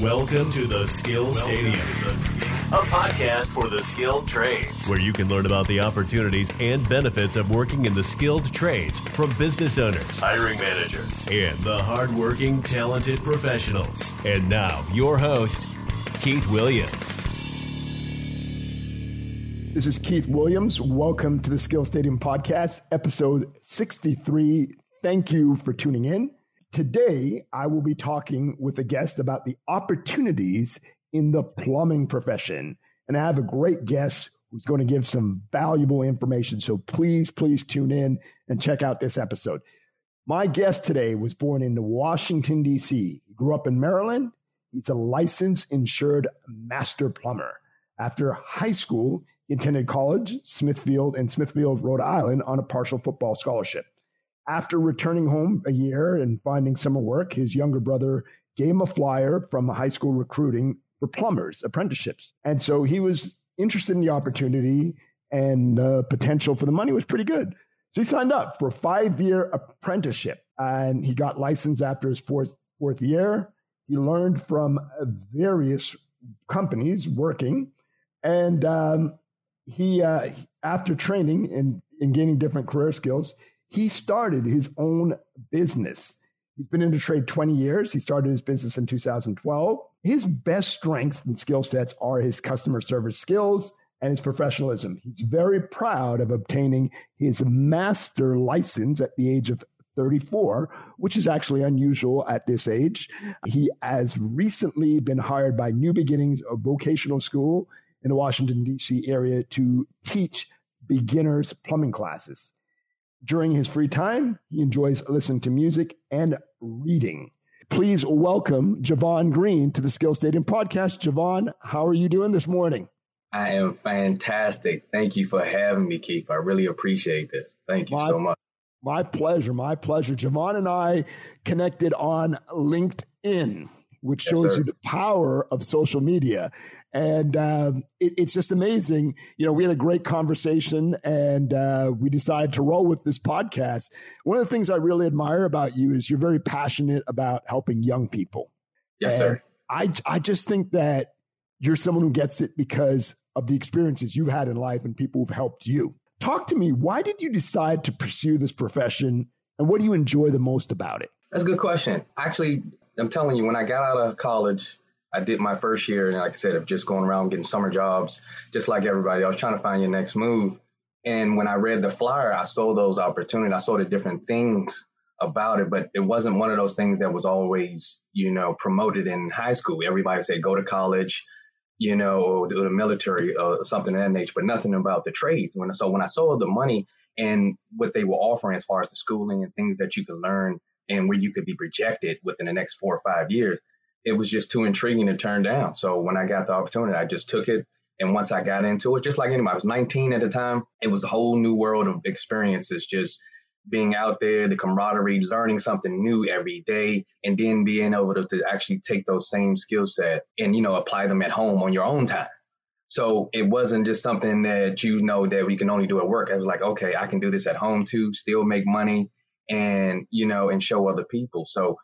Welcome to the Skill Stadium, a podcast for the skilled trades, where you can learn about the opportunities and benefits of working in the skilled trades from business owners, hiring managers, and the hardworking, talented professionals. And now, your host, Keith Williams. This is Keith Williams. Welcome to the Skill Stadium Podcast, episode 63. Thank you for tuning in. Today, I will be talking with a guest about the opportunities in the plumbing profession. And I have a great guest who's going to give some valuable information. So please, please tune in and check out this episode. My guest today was born in Washington, D.C. He grew up in Maryland. He's a licensed insured master plumber. After high school, he attended college, Smithfield, in Smithfield, Rhode Island, on a partial football scholarship. After returning home a year and finding summer work, his younger brother gave him a flyer from high school recruiting for plumbers, apprenticeships. And so he was interested in the opportunity and uh, potential for the money was pretty good. So he signed up for a five year apprenticeship and he got licensed after his fourth, fourth year. He learned from various companies working. And um, he, uh, after training and, and gaining different career skills, he started his own business. He's been in the trade 20 years. He started his business in 2012. His best strengths and skill sets are his customer service skills and his professionalism. He's very proud of obtaining his master license at the age of 34, which is actually unusual at this age. He has recently been hired by New Beginnings, a vocational school in the Washington, D.C. area to teach beginners plumbing classes. During his free time, he enjoys listening to music and reading. Please welcome Javon Green to the Skill Stadium podcast. Javon, how are you doing this morning? I am fantastic. Thank you for having me, Keith. I really appreciate this. Thank you my, so much. My pleasure. My pleasure. Javon and I connected on LinkedIn which shows yes, you the power of social media. And um, it, it's just amazing. You know, we had a great conversation and uh, we decided to roll with this podcast. One of the things I really admire about you is you're very passionate about helping young people. Yes, and sir. I, I just think that you're someone who gets it because of the experiences you've had in life and people who've helped you. Talk to me. Why did you decide to pursue this profession and what do you enjoy the most about it? That's a good question. Actually, I'm telling you, when I got out of college, I did my first year, and like I said, of just going around getting summer jobs, just like everybody. I was trying to find your next move. And when I read the flyer, I saw those opportunities. I saw the different things about it, but it wasn't one of those things that was always, you know, promoted in high school. Everybody said go to college, you know, or do the military or something of that nature, but nothing about the trades. When so when I saw the money and what they were offering as far as the schooling and things that you could learn and where you could be projected within the next four or five years, it was just too intriguing to turn down. So when I got the opportunity, I just took it. And once I got into it, just like anybody, I was 19 at the time. It was a whole new world of experiences, just being out there, the camaraderie, learning something new every day, and then being able to, to actually take those same skill set and, you know, apply them at home on your own time. So it wasn't just something that you know that we can only do at work. I was like, okay, I can do this at home too, still make money and you know and show other people so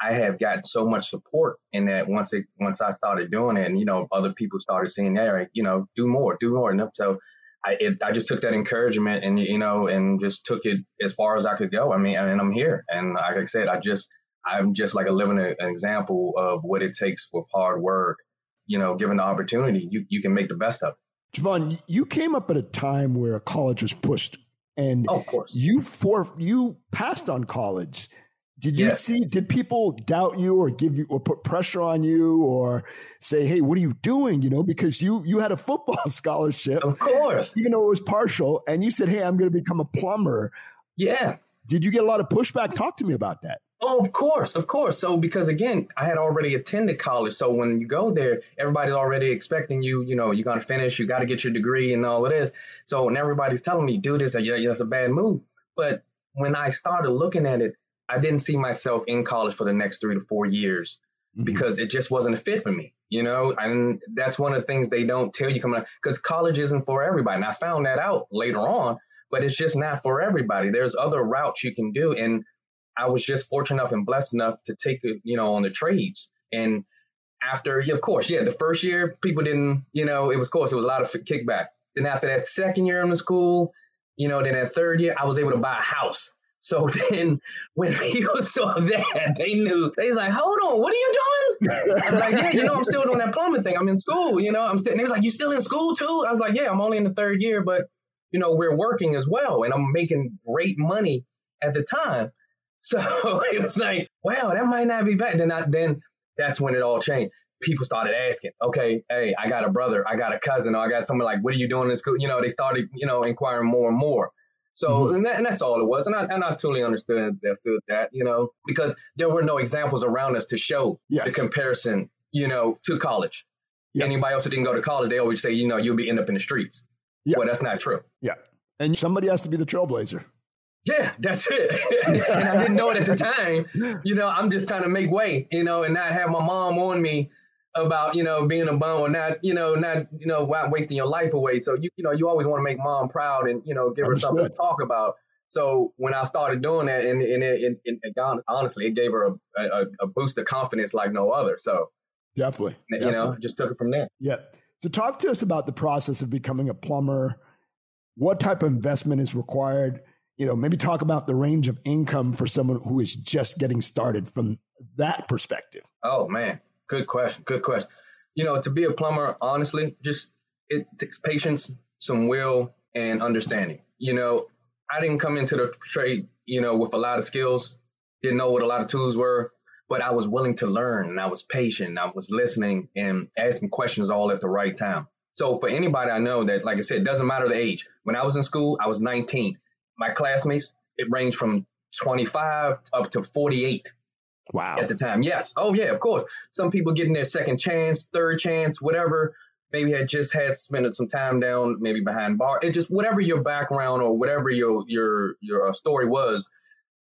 i have gotten so much support in that once it once i started doing it and you know other people started saying hey you know do more do more and uh, so I, it, I just took that encouragement and you know and just took it as far as I could go. I mean, and I'm here, and like I said, I just I'm just like a living uh, an example of what it takes with hard work. You know, given the opportunity, you you can make the best of it. Javon, you came up at a time where college was pushed and oh, of course. you for you passed on college. Did you yes. see did people doubt you or give you or put pressure on you or say hey what are you doing? You know because you you had a football scholarship of course. even though it was partial and you said hey i'm going to become a plumber. Yeah. Did you get a lot of pushback? Talk to me about that Oh, of course, of course. So because again, I had already attended college, so when you go there, everybody's already expecting you. You know, you're gonna finish. You got to get your degree and all of this. So when everybody's telling me do this, yeah, yeah, it's a bad move. But when I started looking at it, I didn't see myself in college for the next three to four years mm-hmm. because it just wasn't a fit for me. You know, and that's one of the things they don't tell you coming up because college isn't for everybody. And I found that out later on, but it's just not for everybody. There's other routes you can do, and I was just fortunate enough and blessed enough to take it, you know, on the trades. And after, of course, yeah, the first year people didn't, you know, it was, course, it was a lot of kickback. Then after that second year in the school, you know, then that third year, I was able to buy a house. So then when people saw that, they knew, they was like, hold on, what are you doing? I was like, yeah, you know, I'm still doing that plumbing thing. I'm in school, you know, I'm still, and they was like, you still in school too? I was like, yeah, I'm only in the third year, but, you know, we're working as well. And I'm making great money at the time. So it was like, wow, that might not be bad. Then I, then that's when it all changed. People started asking, okay, hey, I got a brother, I got a cousin, or I got someone like, what are you doing in school? You know, they started, you know, inquiring more and more. So, mm-hmm. and, that, and, that's all it was. And I, and I totally understood, understood that, you know, because there were no examples around us to show yes. the comparison, you know, to college. Yep. Anybody else who didn't go to college, they always say, you know, you'll be end up in the streets. Yeah. Well, that's not true. Yeah. And somebody has to be the trailblazer. Yeah, that's it. and I didn't know it at the time. You know, I'm just trying to make way, you know, and not have my mom on me about, you know, being a bum or not, you know, not, you know, wasting your life away. So you, you know, you always want to make mom proud and, you know, give her something to talk about. So when I started doing that, and, and it, it, it honestly, it gave her a, a, a, boost of confidence like no other. So definitely, you definitely. know, just took it from there. Yeah. So talk to us about the process of becoming a plumber. What type of investment is required? You know, maybe talk about the range of income for someone who is just getting started from that perspective. Oh man, good question. Good question. You know, to be a plumber, honestly, just it takes patience, some will, and understanding. You know, I didn't come into the trade, you know, with a lot of skills, didn't know what a lot of tools were, but I was willing to learn and I was patient. I was listening and asking questions all at the right time. So for anybody I know that, like I said, doesn't matter the age. When I was in school, I was 19 my classmates, it ranged from 25 up to 48. Wow. At the time. Yes. Oh, yeah, of course. Some people getting their second chance, third chance, whatever. Maybe had just had spent some time down, maybe behind bar. It just whatever your background or whatever your your your uh, story was,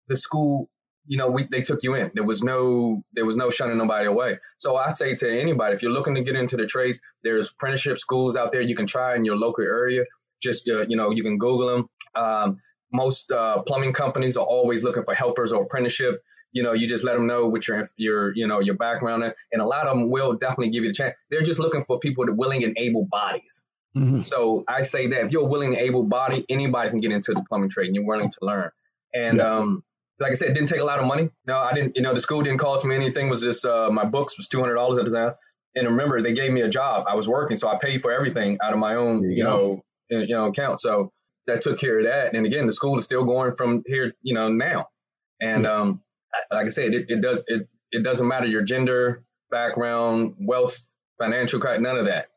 the school, you know, we they took you in. There was no there was no shunning nobody away. So I say to anybody, if you're looking to get into the trades, there's apprenticeship schools out there you can try in your local area. Just uh, you know, you can Google them. Um, most uh, plumbing companies are always looking for helpers or apprenticeship. You know, you just let them know what your your you know your background, and a lot of them will definitely give you the chance. They're just looking for people with willing and able bodies. Mm-hmm. So I say that if you're a willing and able body, anybody can get into the plumbing trade, and you're willing to learn. And yeah. um, like I said, it didn't take a lot of money. No, I didn't. You know, the school didn't cost me anything. It was just uh, my books was two hundred dollars at the time. And remember, they gave me a job. I was working, so I paid for everything out of my own, you, you know, you know, account. So that took care of that. And again, the school is still going from here, you know, now. And um, like I said, it, it does it it doesn't matter your gender, background, wealth, financial, none of that.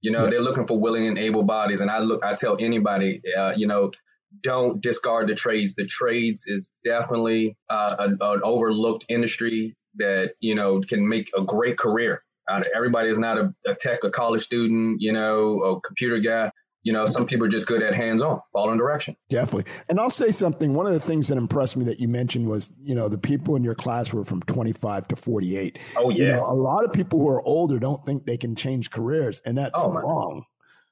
You know, yeah. they're looking for willing and able bodies. And I look, I tell anybody, uh, you know, don't discard the trades. The trades is definitely uh, an, an overlooked industry that you know can make a great career. Uh, everybody is not a, a tech, a college student, you know, a computer guy you know, some people are just good at hands on, following direction. Definitely. And I'll say something. One of the things that impressed me that you mentioned was, you know, the people in your class were from 25 to 48. Oh, yeah. You know, a lot of people who are older don't think they can change careers, and that's oh, wrong.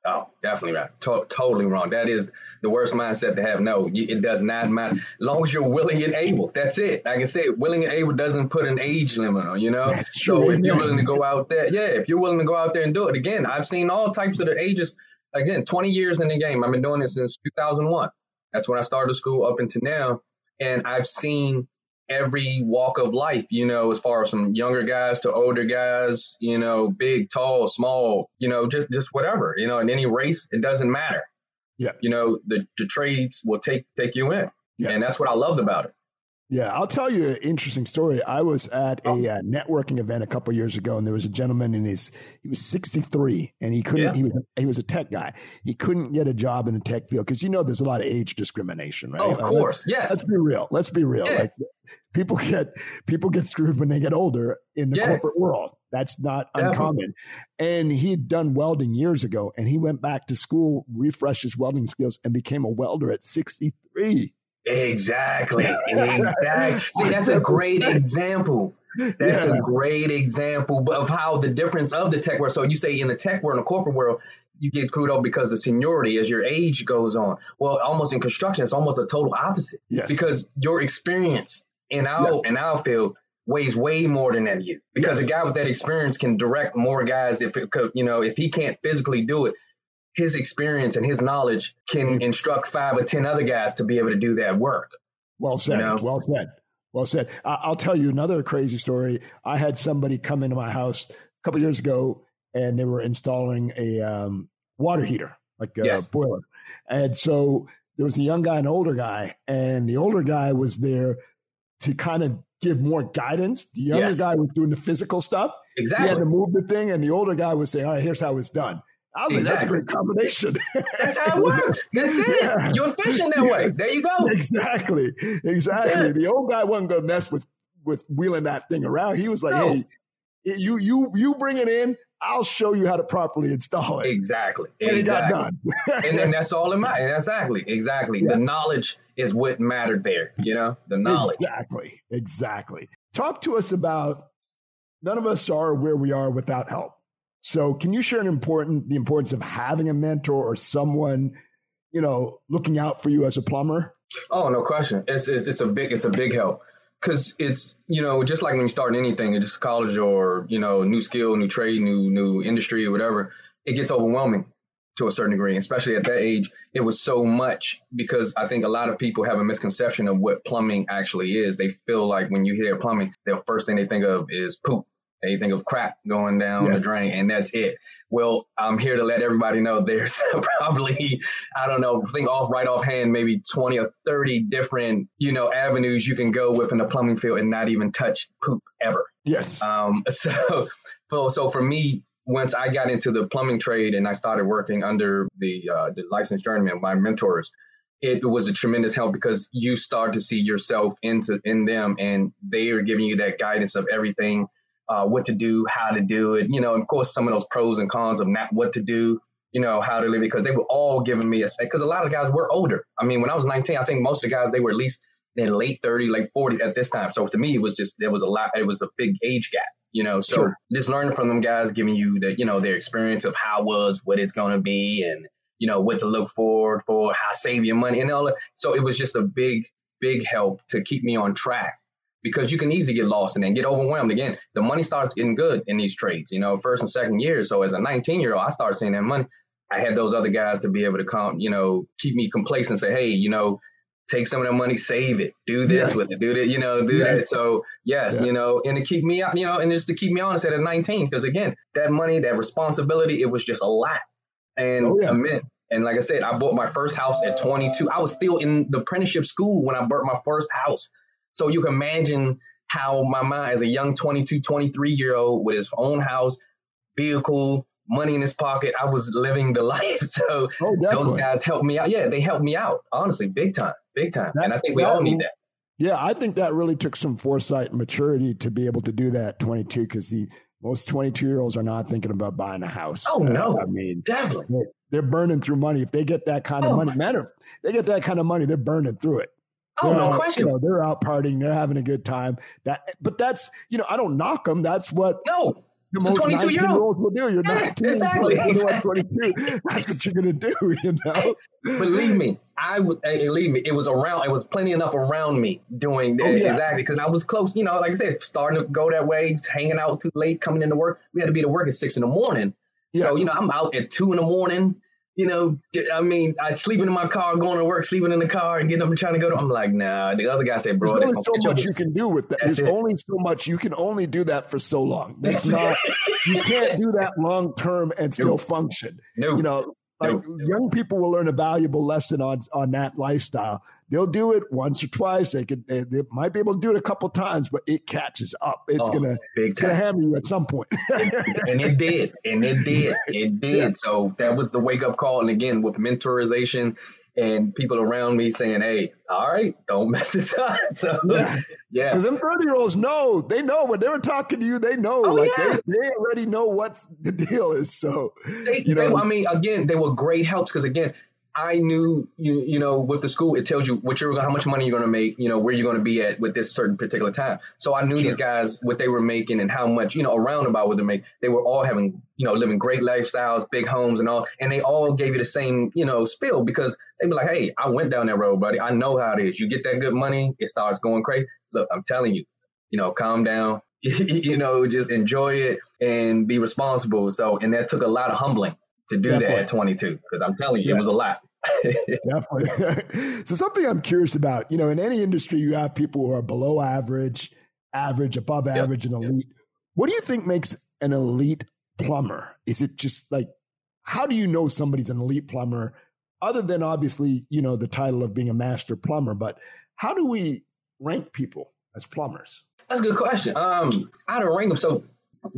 Oh, definitely right. To- totally wrong. That is the worst mindset to have. No, you, it does not matter. As long as you're willing and able, that's it. Like I said, willing and able doesn't put an age limit on, you know? That's true. So if you're willing to go out there, yeah, if you're willing to go out there and do it, again, I've seen all types of the ages again, 20 years in the game. I've been doing this since 2001. That's when I started school up until now. And I've seen every walk of life, you know, as far as some younger guys to older guys, you know, big, tall, small, you know, just, just whatever, you know, in any race, it doesn't matter. Yeah. You know, the, the trades will take, take you in. Yeah. And that's what I loved about it. Yeah, I'll tell you an interesting story. I was at a oh. uh, networking event a couple years ago, and there was a gentleman in his he was 63, and he couldn't. Yeah. He was he was a tech guy. He couldn't get a job in the tech field because you know there's a lot of age discrimination, right? Oh, of course, yes. Let's be real. Let's be real. Yeah. Like people get people get screwed when they get older in the yeah. corporate world. That's not Definitely. uncommon. And he'd done welding years ago, and he went back to school, refreshed his welding skills, and became a welder at 63. Exactly. Exactly. See, that's a great example. That's yeah. a great example of how the difference of the tech world. So you say in the tech world, in the corporate world, you get screwed up because of seniority as your age goes on. Well, almost in construction, it's almost a total opposite. Yes. Because your experience in our yeah. in our field weighs way more than that you because yes. a guy with that experience can direct more guys if it could, you know, if he can't physically do it, his experience and his knowledge can mm-hmm. instruct five or 10 other guys to be able to do that work. Well said. You know? Well said. Well said. I'll tell you another crazy story. I had somebody come into my house a couple years ago and they were installing a um, water heater, like a yes. boiler. And so there was a young guy and an older guy, and the older guy was there to kind of give more guidance. The younger yes. guy was doing the physical stuff. Exactly. He had to move the thing, and the older guy was saying, "All right, here's how it's done." I was exactly. like, "That's a great combination." That's how it works. That's it. Yeah. You're efficient that way. There you go. Exactly. Exactly. The old guy wasn't going to mess with with wheeling that thing around. He was like, no. "Hey, you you you bring it in. I'll show you how to properly install it. Exactly. And exactly. it got done. and then that's all it matters. Exactly. Exactly. Yeah. The knowledge is what mattered there, you know? The knowledge. Exactly. Exactly. Talk to us about none of us are where we are without help. So can you share an important the importance of having a mentor or someone, you know, looking out for you as a plumber? Oh, no question. It's it's, it's a big it's a big help because it's you know just like when you start anything, it's just college or you know new skill, new trade, new new industry or whatever, it gets overwhelming to a certain degree. Especially at that age, it was so much because I think a lot of people have a misconception of what plumbing actually is. They feel like when you hear plumbing, the first thing they think of is poop they think of crap going down yeah. the drain and that's it. Well, I'm here to let everybody know there's probably, I don't know, think off right offhand, maybe 20 or 30 different, you know, avenues you can go within the plumbing field and not even touch poop ever. Yes. Um, so, so, so for me, once I got into the plumbing trade and I started working under the, uh, the licensed journeyman, my mentors, it was a tremendous help because you start to see yourself into in them and they are giving you that guidance of everything uh, what to do, how to do it. You know, of course, some of those pros and cons of not what to do, you know, how to live because they were all giving me a because a lot of guys were older. I mean, when I was 19, I think most of the guys they were at least in late 30, late 40s at this time. So to me, it was just there was a lot. It was a big age gap. You know, so sure. just learning from them guys, giving you the, you know, their experience of how it was, what it's going to be, and you know what to look forward for, how save your money, and all that. So it was just a big, big help to keep me on track because you can easily get lost and then get overwhelmed again. The money starts getting good in these trades, you know, first and second year. So as a 19 year old, I started seeing that money. I had those other guys to be able to come, you know, keep me complacent, say, hey, you know, take some of that money, save it, do this yes. with it, do that, you know, do yes. that. So yes, yeah. you know, and to keep me out, you know, and just to keep me honest at 19, because again, that money, that responsibility, it was just a lot. And oh, yeah. I meant, and like I said, I bought my first house at 22. I was still in the apprenticeship school when I bought my first house. So you can imagine how my mind as a young 22, 23 year old with his own house, vehicle, money in his pocket, I was living the life. So oh, those guys helped me out. Yeah, they helped me out, honestly, big time, big time. That, and I think we that, all need that. Yeah, I think that really took some foresight and maturity to be able to do that 22 because the most 22 year olds are not thinking about buying a house. Oh, uh, no. I mean, definitely. They're, they're burning through money. If they get that kind of oh, money, matter, they get that kind of money, they're burning through it. Oh, no question. You know, they're out partying, they're having a good time. That, but that's you know, I don't knock them. That's what no. The most 22 year olds will do. You're yeah, 19, exactly. exactly. 22. That's what you're gonna do. You know. Believe me, I would eh, eh, believe me. It was around. It was plenty enough around me doing that, oh, yeah. exactly because I was close. You know, like I said, starting to go that way, hanging out too late, coming into work. We had to be to work at six in the morning. Yeah. So you know, I'm out at two in the morning you know, I mean, I sleeping in my car, going to work, sleeping in the car, and getting up and trying to go to. I'm like, nah. The other guy said, bro, there's only so much you can do with that. That's there's it. only so much you can only do that for so long. That's not. you can't do that long term and still nope. function. No, you know, like nope. young people will learn a valuable lesson on on that lifestyle. They'll do it once or twice. They could they, they might be able to do it a couple times, but it catches up. It's oh, gonna it's time. gonna hammer you at some point. and it did, and it did, it did. Yeah. So that was the wake up call. And again, with mentorization and people around me saying, "Hey, all right, don't mess this up." So yeah, yeah. Because them thirty year olds know they know when they were talking to you, they know oh, like yeah. they, they already know what the deal is. So they, you know, they, I mean, again, they were great helps because again, I knew you you know with the school it tells you what you're how much money you're going to make you know where you're going to be at with this certain particular time so I knew sure. these guys what they were making and how much you know around about what they make they were all having you know living great lifestyles big homes and all and they all gave you the same you know spill because they be like hey I went down that road buddy I know how it is you get that good money it starts going crazy look I'm telling you you know, calm down, you know, just enjoy it and be responsible. So, and that took a lot of humbling to do Definitely. that at 22 because I'm telling you, yeah. it was a lot. Definitely. so, something I'm curious about, you know, in any industry, you have people who are below average, average, above average, yep. and elite. Yep. What do you think makes an elite plumber? Is it just like, how do you know somebody's an elite plumber? Other than obviously, you know, the title of being a master plumber, but how do we rank people as plumbers? That's a good question. Um, how to rank them? So,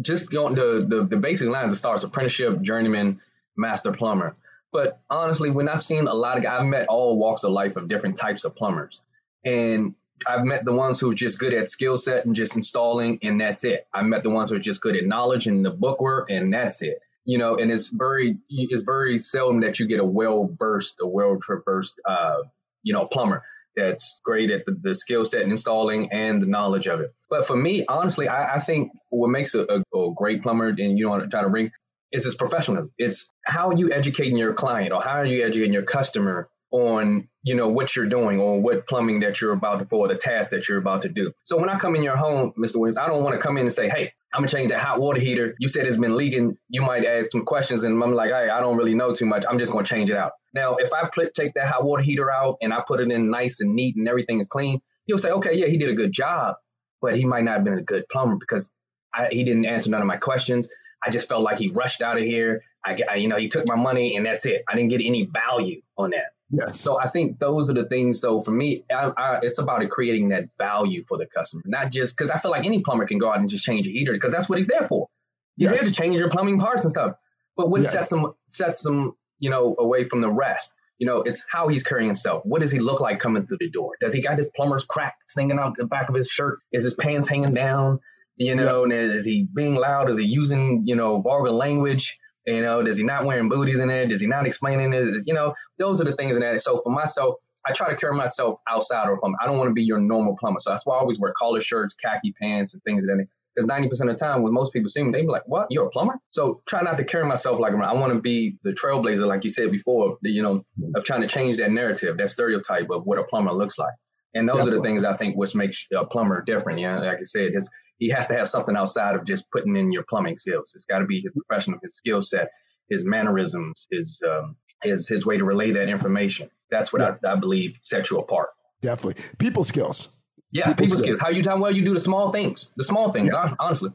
just going the the, the basic lines of stars: apprenticeship, journeyman, master plumber. But honestly, when I've seen a lot of, I've met all walks of life of different types of plumbers, and I've met the ones who are just good at skill set and just installing, and that's it. I met the ones who are just good at knowledge and the bookwork, and that's it. You know, and it's very it's very seldom that you get a well versed, a well traversed, uh, you know, plumber that's great at the, the skill set and installing and the knowledge of it. But for me, honestly, I, I think what makes a, a, a, great plumber and you want to try to bring is its professionalism. It's how are you educating your client or how are you educating your customer on you know what you're doing or what plumbing that you're about to for the task that you're about to do. So when I come in your home, Mr. Williams, I don't want to come in and say, hey, I'm gonna change that hot water heater. You said it's been leaking. You might ask some questions, and I'm like, hey, I don't really know too much. I'm just gonna change it out. Now, if I put, take that hot water heater out and I put it in nice and neat and everything is clean, he'll say, okay, yeah, he did a good job, but he might not have been a good plumber because I, he didn't answer none of my questions. I just felt like he rushed out of here. I, I, you know, he took my money and that's it. I didn't get any value on that. Yes. So I think those are the things. though. for me, I, I, it's about creating that value for the customer, not just because I feel like any plumber can go out and just change a heater because that's what he's there for. He's yes. there to change your plumbing parts and stuff. But what yes. sets him sets him, you know, away from the rest? You know, it's how he's carrying himself. What does he look like coming through the door? Does he got his plumber's crack stinging out the back of his shirt? Is his pants hanging down? You know, and is he being loud? Is he using, you know, vulgar language? You know, does he not wearing booties in it? Does he not explaining it? You know, those are the things in that. So for myself, I try to carry myself outside of plumber. I don't want to be your normal plumber. So that's why I always wear collar shirts, khaki pants, and things of that. Because 90% of the time, when most people see me, they be like, what? You're a plumber? So try not to carry myself like I want to be the trailblazer, like you said before, you know, of trying to change that narrative, that stereotype of what a plumber looks like. And those Definitely. are the things I think which makes a plumber different. Yeah, like I said, his, he has to have something outside of just putting in your plumbing skills. It's got to be his professional, his skill set, his mannerisms, his um, his his way to relay that information. That's what yeah. I, I, believe sets you apart. Definitely, people skills. Yeah, people, people skills. skills. How you tell well you do the small things. The small things. Yeah. Honestly,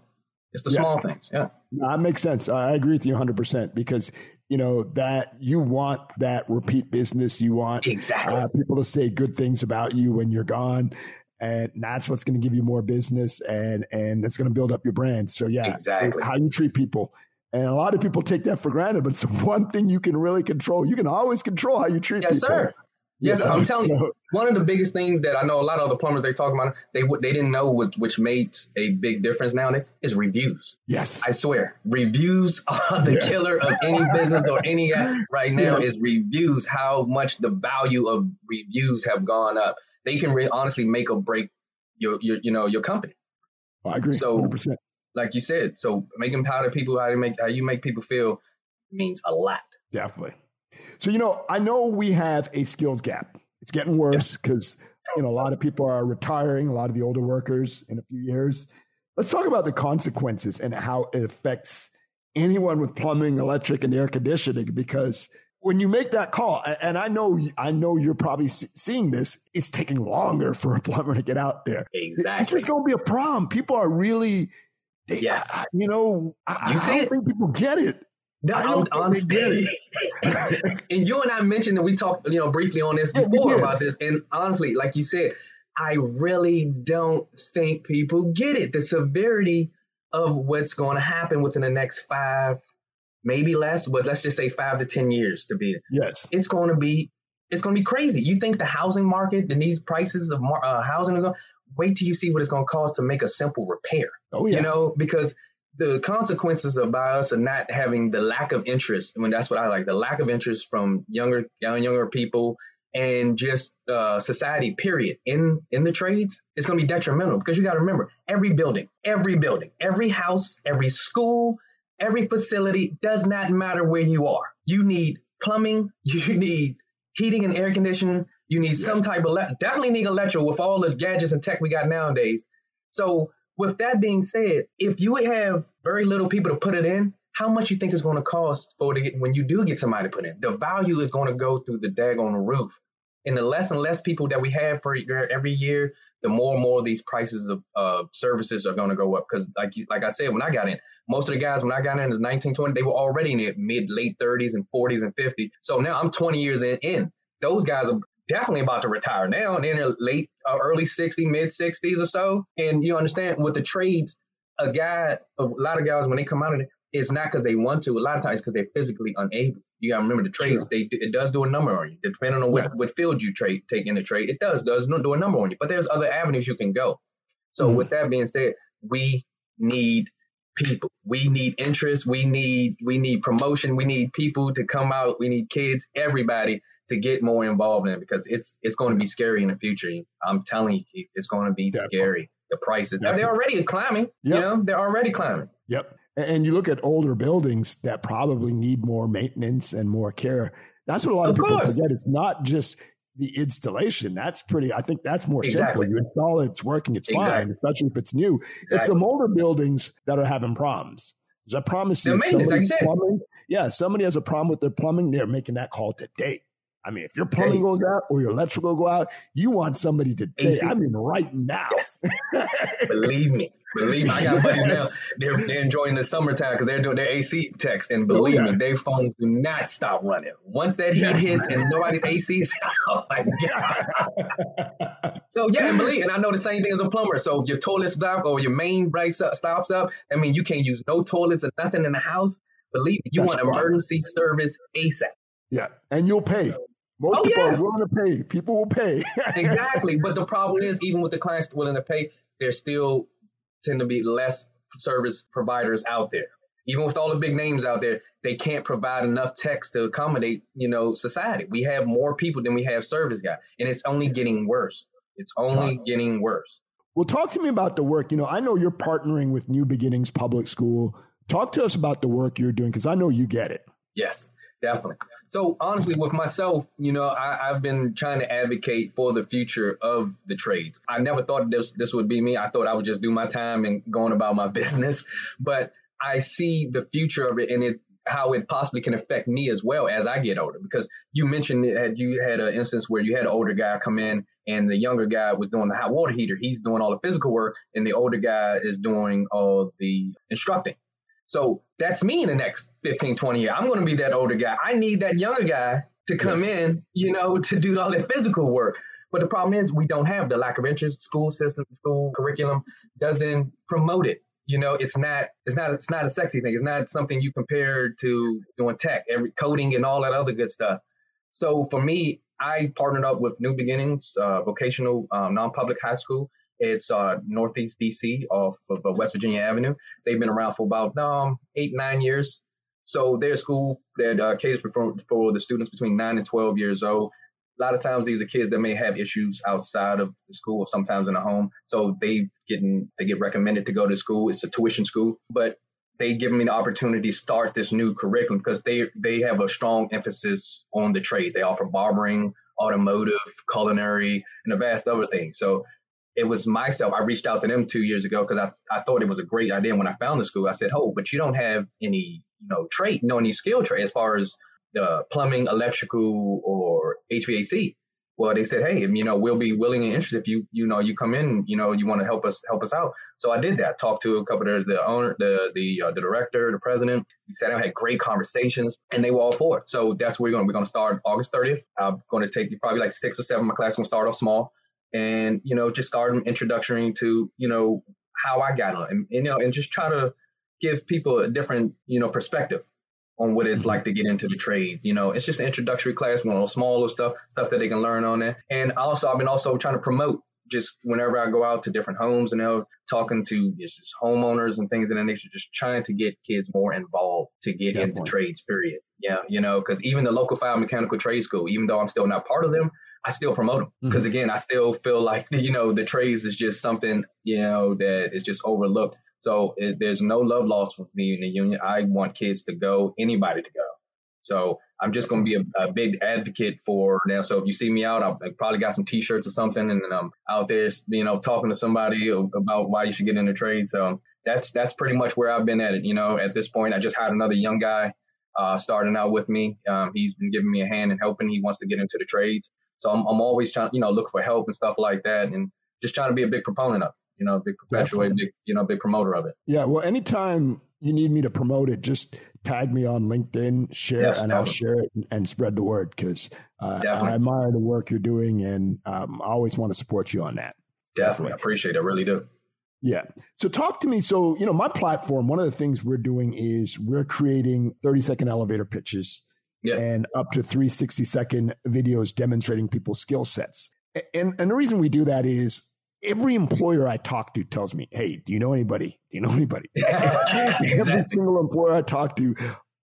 it's the yeah. small things. Yeah, that makes sense. I agree with you 100 percent because you know that you want that repeat business. You want exactly uh, people to say good things about you when you're gone and that's what's going to give you more business and and it's going to build up your brand so yeah exactly how you treat people and a lot of people take that for granted, but it's one thing you can really control. You can always control how you treat yes, people. Sir. Yes, you know? I'm telling you, one of the biggest things that I know a lot of the plumbers they talk about they they didn't know which, which made a big difference nowadays is reviews. Yes, I swear, reviews are the yes. killer of any business or any right now. Yeah. Is reviews how much the value of reviews have gone up. They can re- honestly make or break your your you know your company. Oh, I agree. So 100% like you said. So making powder people how to make how you make people feel means a lot. Definitely. So you know, I know we have a skills gap. It's getting worse because yeah. you know a lot of people are retiring. A lot of the older workers in a few years. Let's talk about the consequences and how it affects anyone with plumbing, electric, and air conditioning. Because when you make that call, and I know, I know you're probably seeing this, it's taking longer for a plumber to get out there. Exactly. It's just going to be a problem. People are really Yes. I, you know, I, you I don't think people get it. No, I don't honestly, it. and you and I mentioned that we talked, you know, briefly on this before yeah, about this. And honestly, like you said, I really don't think people get it. The severity of what's going to happen within the next five, maybe less, but let's just say five to ten years to be. Yes, it's going to be. It's going to be crazy. You think the housing market and these prices of uh, housing are going? wait till you see what it's going to cost to make a simple repair. Oh, yeah. You know, because the consequences of us and not having the lack of interest. I mean, that's what I like the lack of interest from younger, young, younger people and just uh, society, period, in, in the trades, it's going to be detrimental because you got to remember every building, every building, every house, every school, every facility does not matter where you are. You need plumbing, you need heating and air conditioning, you need yes. some type of, le- definitely need electrical with all the gadgets and tech we got nowadays. So with that being said, if you have very little people to put it in, how much you think it's going to cost for to get when you do get somebody to put in? The value is going to go through the daggone roof. And the less and less people that we have for every year, the more and more these prices of uh, services are going to go up. Because like you, like I said, when I got in, most of the guys when I got in is 19, 20, they were already in their mid late 30s and 40s and 50. So now I'm 20 years in. in. Those guys are definitely about to retire now and in their late uh, early 60s mid 60s or so and you understand with the trades a guy a lot of guys when they come out of it it's not because they want to a lot of times because they're physically unable you gotta remember the trades sure. they it does do a number on you depending on what, yes. what field you trade take in the trade it does does do a number on you but there's other avenues you can go so mm-hmm. with that being said we need people we need interest we need we need promotion we need people to come out we need kids everybody to get more involved in it because it's it's going to be scary in the future. I'm telling you, it's going to be Definitely. scary. The prices Definitely. they're already climbing. Yep. You know, they're already climbing. Yep. And you look at older buildings that probably need more maintenance and more care. That's what a lot of, of people course. forget. It's not just the installation. That's pretty, I think that's more exactly. simple. You install it, it's working, it's exactly. fine, especially if it's new. Exactly. It's some older buildings that are having problems. I promise you, like plumbing, yeah, somebody has a problem with their plumbing, they're making that call today. I mean, if your plumbing goes out or your electrical go out, you want somebody to. I mean, right now. believe me, believe me. I got buddies now. They're they're enjoying the summertime because they're doing their AC text, and believe oh, yeah. me, their phones do not stop running. Once that heat yes. hits and nobody's AC is, oh my god. so yeah, and believe, and I know the same thing as a plumber. So if your toilet stop or your main breaks up, stops up, I mean, you can't use no toilets or nothing in the house. Believe me, you That's want emergency service ASAP. Yeah, and you'll pay. Most oh, people yeah. are willing to pay. People will pay. exactly. But the problem is, even with the clients willing to pay, they're still tend to be less service providers out there. Even with all the big names out there, they can't provide enough techs to accommodate, you know, society. We have more people than we have service guys, and it's only getting worse. It's only getting worse. Well, talk to me about the work. You know, I know you're partnering with New Beginnings Public School. Talk to us about the work you're doing because I know you get it. Yes, definitely. So honestly, with myself, you know, I, have been trying to advocate for the future of the trades. I never thought this this would be me. I thought I would just do my time and going about my business, but I see the future of it and it how it possibly can affect me as well as I get older. Because you mentioned that you had an instance where you had an older guy come in and the younger guy was doing the hot water heater. He's doing all the physical work and the older guy is doing all the instructing. So that's me in the next 15, 20 years. I'm going to be that older guy. I need that younger guy to come yes. in, you know, to do all the physical work. But the problem is we don't have the lack of interest. School system, school curriculum doesn't promote it. You know, it's not, it's not, it's not a sexy thing. It's not something you compare to doing tech, every coding and all that other good stuff. So for me, I partnered up with New Beginnings, uh, vocational um, non-public high school, it's uh, Northeast DC off of uh, West Virginia Avenue. They've been around for about um, eight, nine years. So they're school that uh, caters for, for the students between nine and 12 years old. A lot of times these are kids that may have issues outside of the school or sometimes in the home. So they getting they get recommended to go to school. It's a tuition school, but they give me the opportunity to start this new curriculum because they they have a strong emphasis on the trades. They offer barbering, automotive, culinary, and a vast other things. So it was myself. I reached out to them two years ago because I, I thought it was a great idea. When I found the school, I said, "Oh, but you don't have any, you know, trade, no any skill trade as far as the plumbing, electrical, or HVAC." Well, they said, "Hey, you know, we'll be willing and interested if you, you know, you come in, you know, you want to help us help us out." So I did that. Talked to a couple of the owner, the the uh, the director, the president. We sat down, had great conversations, and they were all for it. So that's where we're going. We're going to start August 30th. I'm going to take probably like six or seven. My class will start off small and you know just start them introductory to you know how I got on, and you know, and just try to give people a different you know perspective on what it's mm-hmm. like to get into the trades. You know, it's just an introductory class, one of smaller stuff, stuff that they can learn on there. And also, I've been also trying to promote just whenever I go out to different homes and you know, talking to just homeowners and things of that nature, just trying to get kids more involved to get Definitely. into trades, period. Yeah, you know, because even the local fire mechanical trade school, even though I'm still not part of them, I still promote them because mm-hmm. again, I still feel like you know the trades is just something you know that is just overlooked. So it, there's no love lost with me in the union. I want kids to go, anybody to go. So I'm just going to be a, a, big advocate for now. So if you see me out, I'll, I probably got some T-shirts or something, and then I'm out there, you know, talking to somebody about why you should get into trade. So that's that's pretty much where I've been at it. You know, at this point, I just had another young guy uh, starting out with me. Um, he's been giving me a hand and helping. He wants to get into the trades, so I'm, I'm always trying, you know, look for help and stuff like that, and just trying to be a big proponent of it. You know, big perpetuate, big, you know, big promoter of it. Yeah. Well, anytime you need me to promote it, just tag me on LinkedIn, share, yes, and definitely. I'll share it and, and spread the word because uh, I admire the work you're doing, and um, I always want to support you on that. Definitely. I appreciate it. I really do. Yeah. So talk to me. So, you know, my platform, one of the things we're doing is we're creating 30 second elevator pitches yeah. and up to 360 second videos demonstrating people's skill sets. And, and the reason we do that is every employer I talk to tells me, Hey, do you know anybody? Do you know anybody? exactly. Every single employer I talk to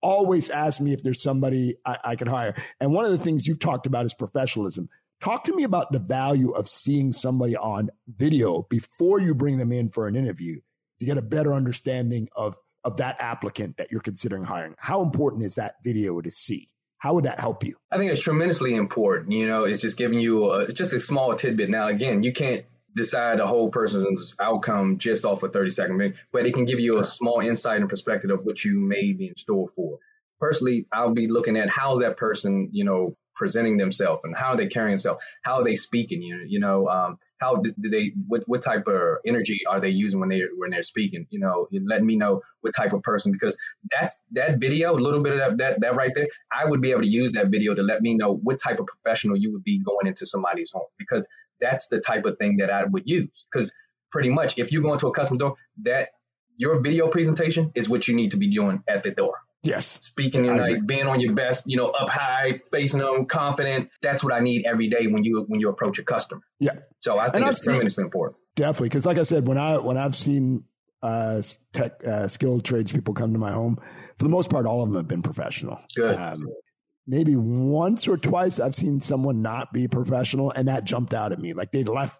always asks me if there's somebody I, I can hire. And one of the things you've talked about is professionalism. Talk to me about the value of seeing somebody on video before you bring them in for an interview to get a better understanding of, of that applicant that you're considering hiring. How important is that video to see? How would that help you? I think it's tremendously important. You know, it's just giving you a, just a small tidbit. Now, again, you can't decide a whole person's outcome just off a 30 second video, but it can give you a small insight and perspective of what you may be in store for. Personally, I'll be looking at how's that person, you know, presenting themselves and how are they carrying themselves, how are they speaking, you know, you know, um, how do, they, what, what type of energy are they using when they when they're speaking, you know, letting me know what type of person because that's that video, a little bit of that, that that right there, I would be able to use that video to let me know what type of professional you would be going into somebody's home because that's the type of thing that I would use because pretty much if you go into a customer door, that your video presentation is what you need to be doing at the door. Yes. Speaking and like being on your best, you know, up high, facing them, confident. That's what I need every day when you when you approach a customer. Yeah. So I think and it's I've tremendously seen, important. Definitely, because like I said, when I when I've seen uh, tech uh, skilled tradespeople come to my home, for the most part, all of them have been professional. Good. Um, maybe once or twice I've seen someone not be professional, and that jumped out at me. Like they left,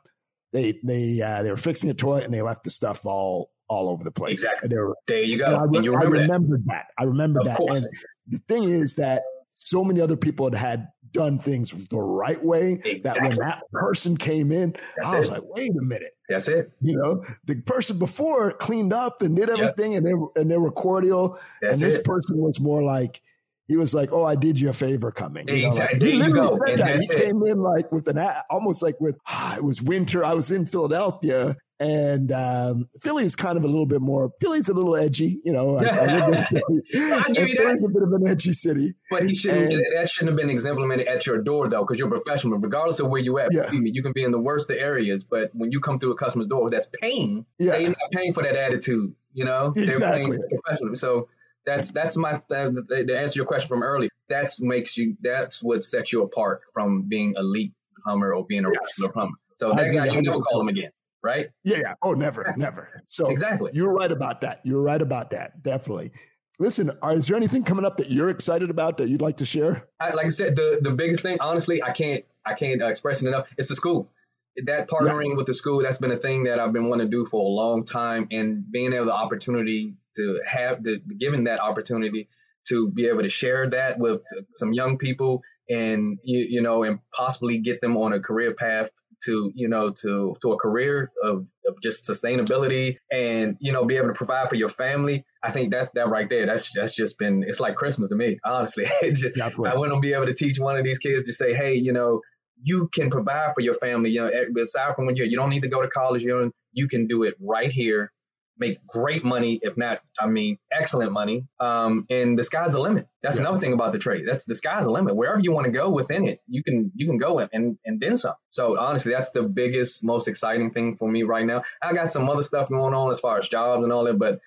they they uh, they were fixing a toilet and they left the stuff all all over the place. Exactly. Were, there you go. I, and you remember I remembered that. that. I remember of that. Course. And the thing is that so many other people had had done things the right way exactly. that when that person came in, That's I was it. like, wait a minute. That's it. You know, the person before cleaned up and did everything yep. and they were, and they were cordial. That's and this it. person was more like, he was like, "Oh, I did you a favor coming." You exactly. Know, like, there you go. He it. came in like with an almost like with ah, it was winter. I was in Philadelphia, and um, Philly is kind of a little bit more. Philly's a little edgy, you know. I, I will give you that. a bit of an edgy city, but he shouldn't. And, that shouldn't have been implemented at your door though, because you're a professional. Regardless of where you at, yeah. you can be in the worst of areas, but when you come through a customer's door that's paying, yeah. they're not paying for that attitude. You know, exactly. they're. So that's that's my uh, to answer your question from earlier. That's makes you. That's what sets you apart from being elite plumber or being a yes. regular plumber. So that guy, you never call him again right? Yeah, yeah. Oh, never, never. So exactly, you're right about that. You're right about that. Definitely. Listen, are, is there anything coming up that you're excited about that you'd like to share? I, like I said, the the biggest thing, honestly, I can't I can't uh, express it enough. It's the school. That partnering yeah. with the school, that's been a thing that I've been wanting to do for a long time, and being able the opportunity to have the given that opportunity to be able to share that with some young people and you, you know and possibly get them on a career path to you know to to a career of, of just sustainability and you know be able to provide for your family i think that that right there that's that's just been it's like christmas to me honestly. Just, i wouldn't be able to teach one of these kids to say hey you know you can provide for your family you know eh, aside from when you're you don't need to go to college you know you can do it right here make great money, if not, I mean, excellent money. Um, and the sky's the limit. That's yeah. another thing about the trade. That's the sky's the limit. Wherever you want to go within it, you can you can go in and and then some. So honestly, that's the biggest, most exciting thing for me right now. I got some other stuff going on as far as jobs and all that, but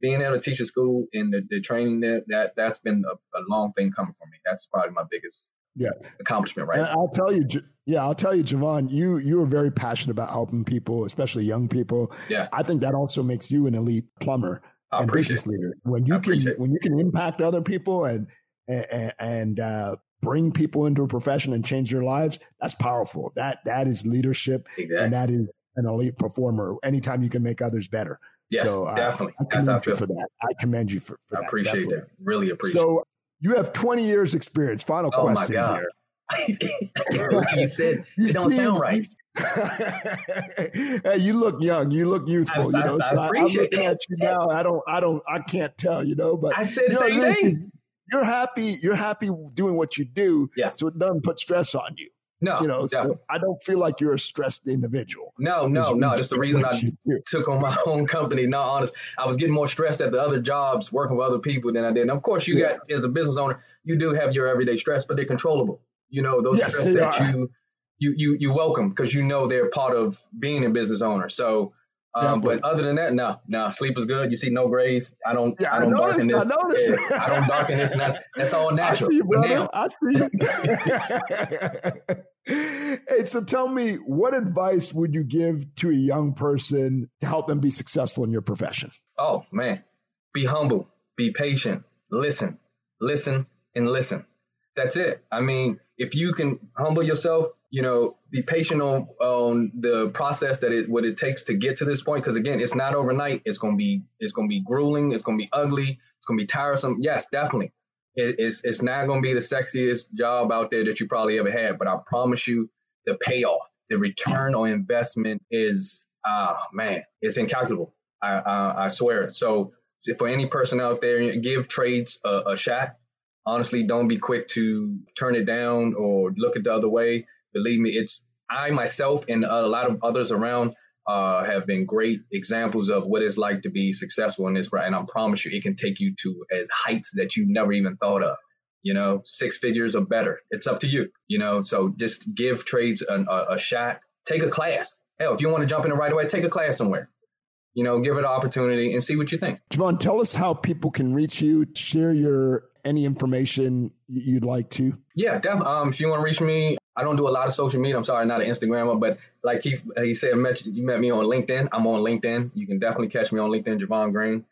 being able to teach a school and the, the training that that that's been a, a long thing coming for me. That's probably my biggest yeah. Accomplishment right? And i'll tell you yeah i'll tell you javon you you are very passionate about helping people especially young people. Yeah. I think that also makes you an elite plumber I and business leader. When you can when you can impact other people and and, and uh, bring people into a profession and change their lives that's powerful. That that is leadership exactly. and that is an elite performer anytime you can make others better. Yes so, definitely. Uh, I commend you for that. I commend you for, for i appreciate that, that. Really appreciate so You have 20 years experience. Final oh question here. you said it don't sound right. hey, you look young. You look youthful. I, you know, I, I appreciate am looking at you now. I don't. I don't. I can't tell. You know, but I said the same thing. You're happy. You're happy doing what you do. Yes. So it doesn't put stress on you. No, you know, so I don't feel like you're a stressed individual. No, no, no. That's the reason I took on my own company. No, honest, I was getting more stressed at the other jobs working with other people than I did. And of course, you yeah. got as a business owner, you do have your everyday stress, but they're controllable. You know, those yes, stress that are. you you you you welcome because you know they're part of being a business owner. So um, but other than that, no, no, sleep is good. You see no grays. I don't, yeah, I don't I noticed, darken this. I, yeah, I don't darken this. Not, that's all natural. I see you, brother. I see you. Hey, so tell me, what advice would you give to a young person to help them be successful in your profession? Oh man, be humble, be patient, listen, listen, and listen. That's it. I mean, if you can humble yourself, you know, be patient on on the process that it what it takes to get to this point. Because again, it's not overnight. It's gonna be it's gonna be grueling. It's gonna be ugly. It's gonna be tiresome. Yes, definitely. It, it's it's not gonna be the sexiest job out there that you probably ever had. But I promise you, the payoff, the return on investment is ah man, it's incalculable. I I, I swear. So for any person out there, give trades a, a shot. Honestly, don't be quick to turn it down or look at the other way believe me, it's I myself and a lot of others around uh, have been great examples of what it's like to be successful in this. And I promise you, it can take you to as heights that you never even thought of. You know, six figures or better. It's up to you. You know, so just give trades a, a, a shot. Take a class. Hell, if you want to jump in it right away, take a class somewhere you know, give it an opportunity and see what you think. Javon, tell us how people can reach you, share your any information you'd like to. Yeah, definitely. Um, if you want to reach me, I don't do a lot of social media. I'm sorry, not an Instagrammer, but like he he said, met, you met me on LinkedIn. I'm on LinkedIn. You can definitely catch me on LinkedIn, Javon Green,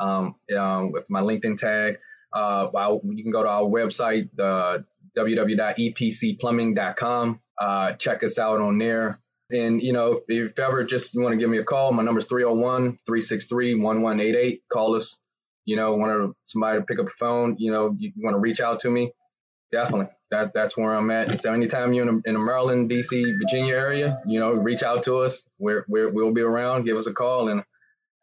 um, um, with my LinkedIn tag. Uh, you can go to our website, uh, www.epcplumbing.com. Uh, check us out on there. And, you know, if ever just you want to give me a call, my number is 301 363 1188. Call us. You know, want somebody to pick up the phone, you know, you, you want to reach out to me, definitely. That, that's where I'm at. So anytime you're in, a, in the Maryland, DC, Virginia area, you know, reach out to us. We're, we're, we'll be around. Give us a call. And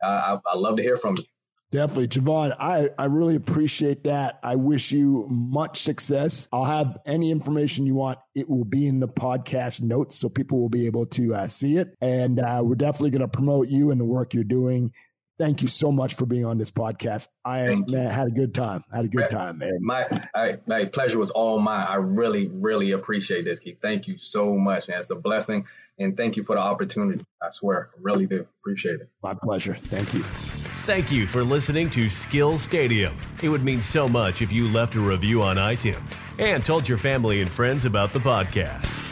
uh, I, I love to hear from you. Definitely. Javon, I, I really appreciate that. I wish you much success. I'll have any information you want. It will be in the podcast notes so people will be able to uh, see it. And uh, we're definitely going to promote you and the work you're doing. Thank you so much for being on this podcast. I man, had a good time. I had a good time, man. My I, my pleasure was all mine. I really, really appreciate this, Keith. Thank you so much, man. It's a blessing, and thank you for the opportunity. I swear, I really do appreciate it. My pleasure. Thank you. Thank you for listening to Skill Stadium. It would mean so much if you left a review on iTunes and told your family and friends about the podcast.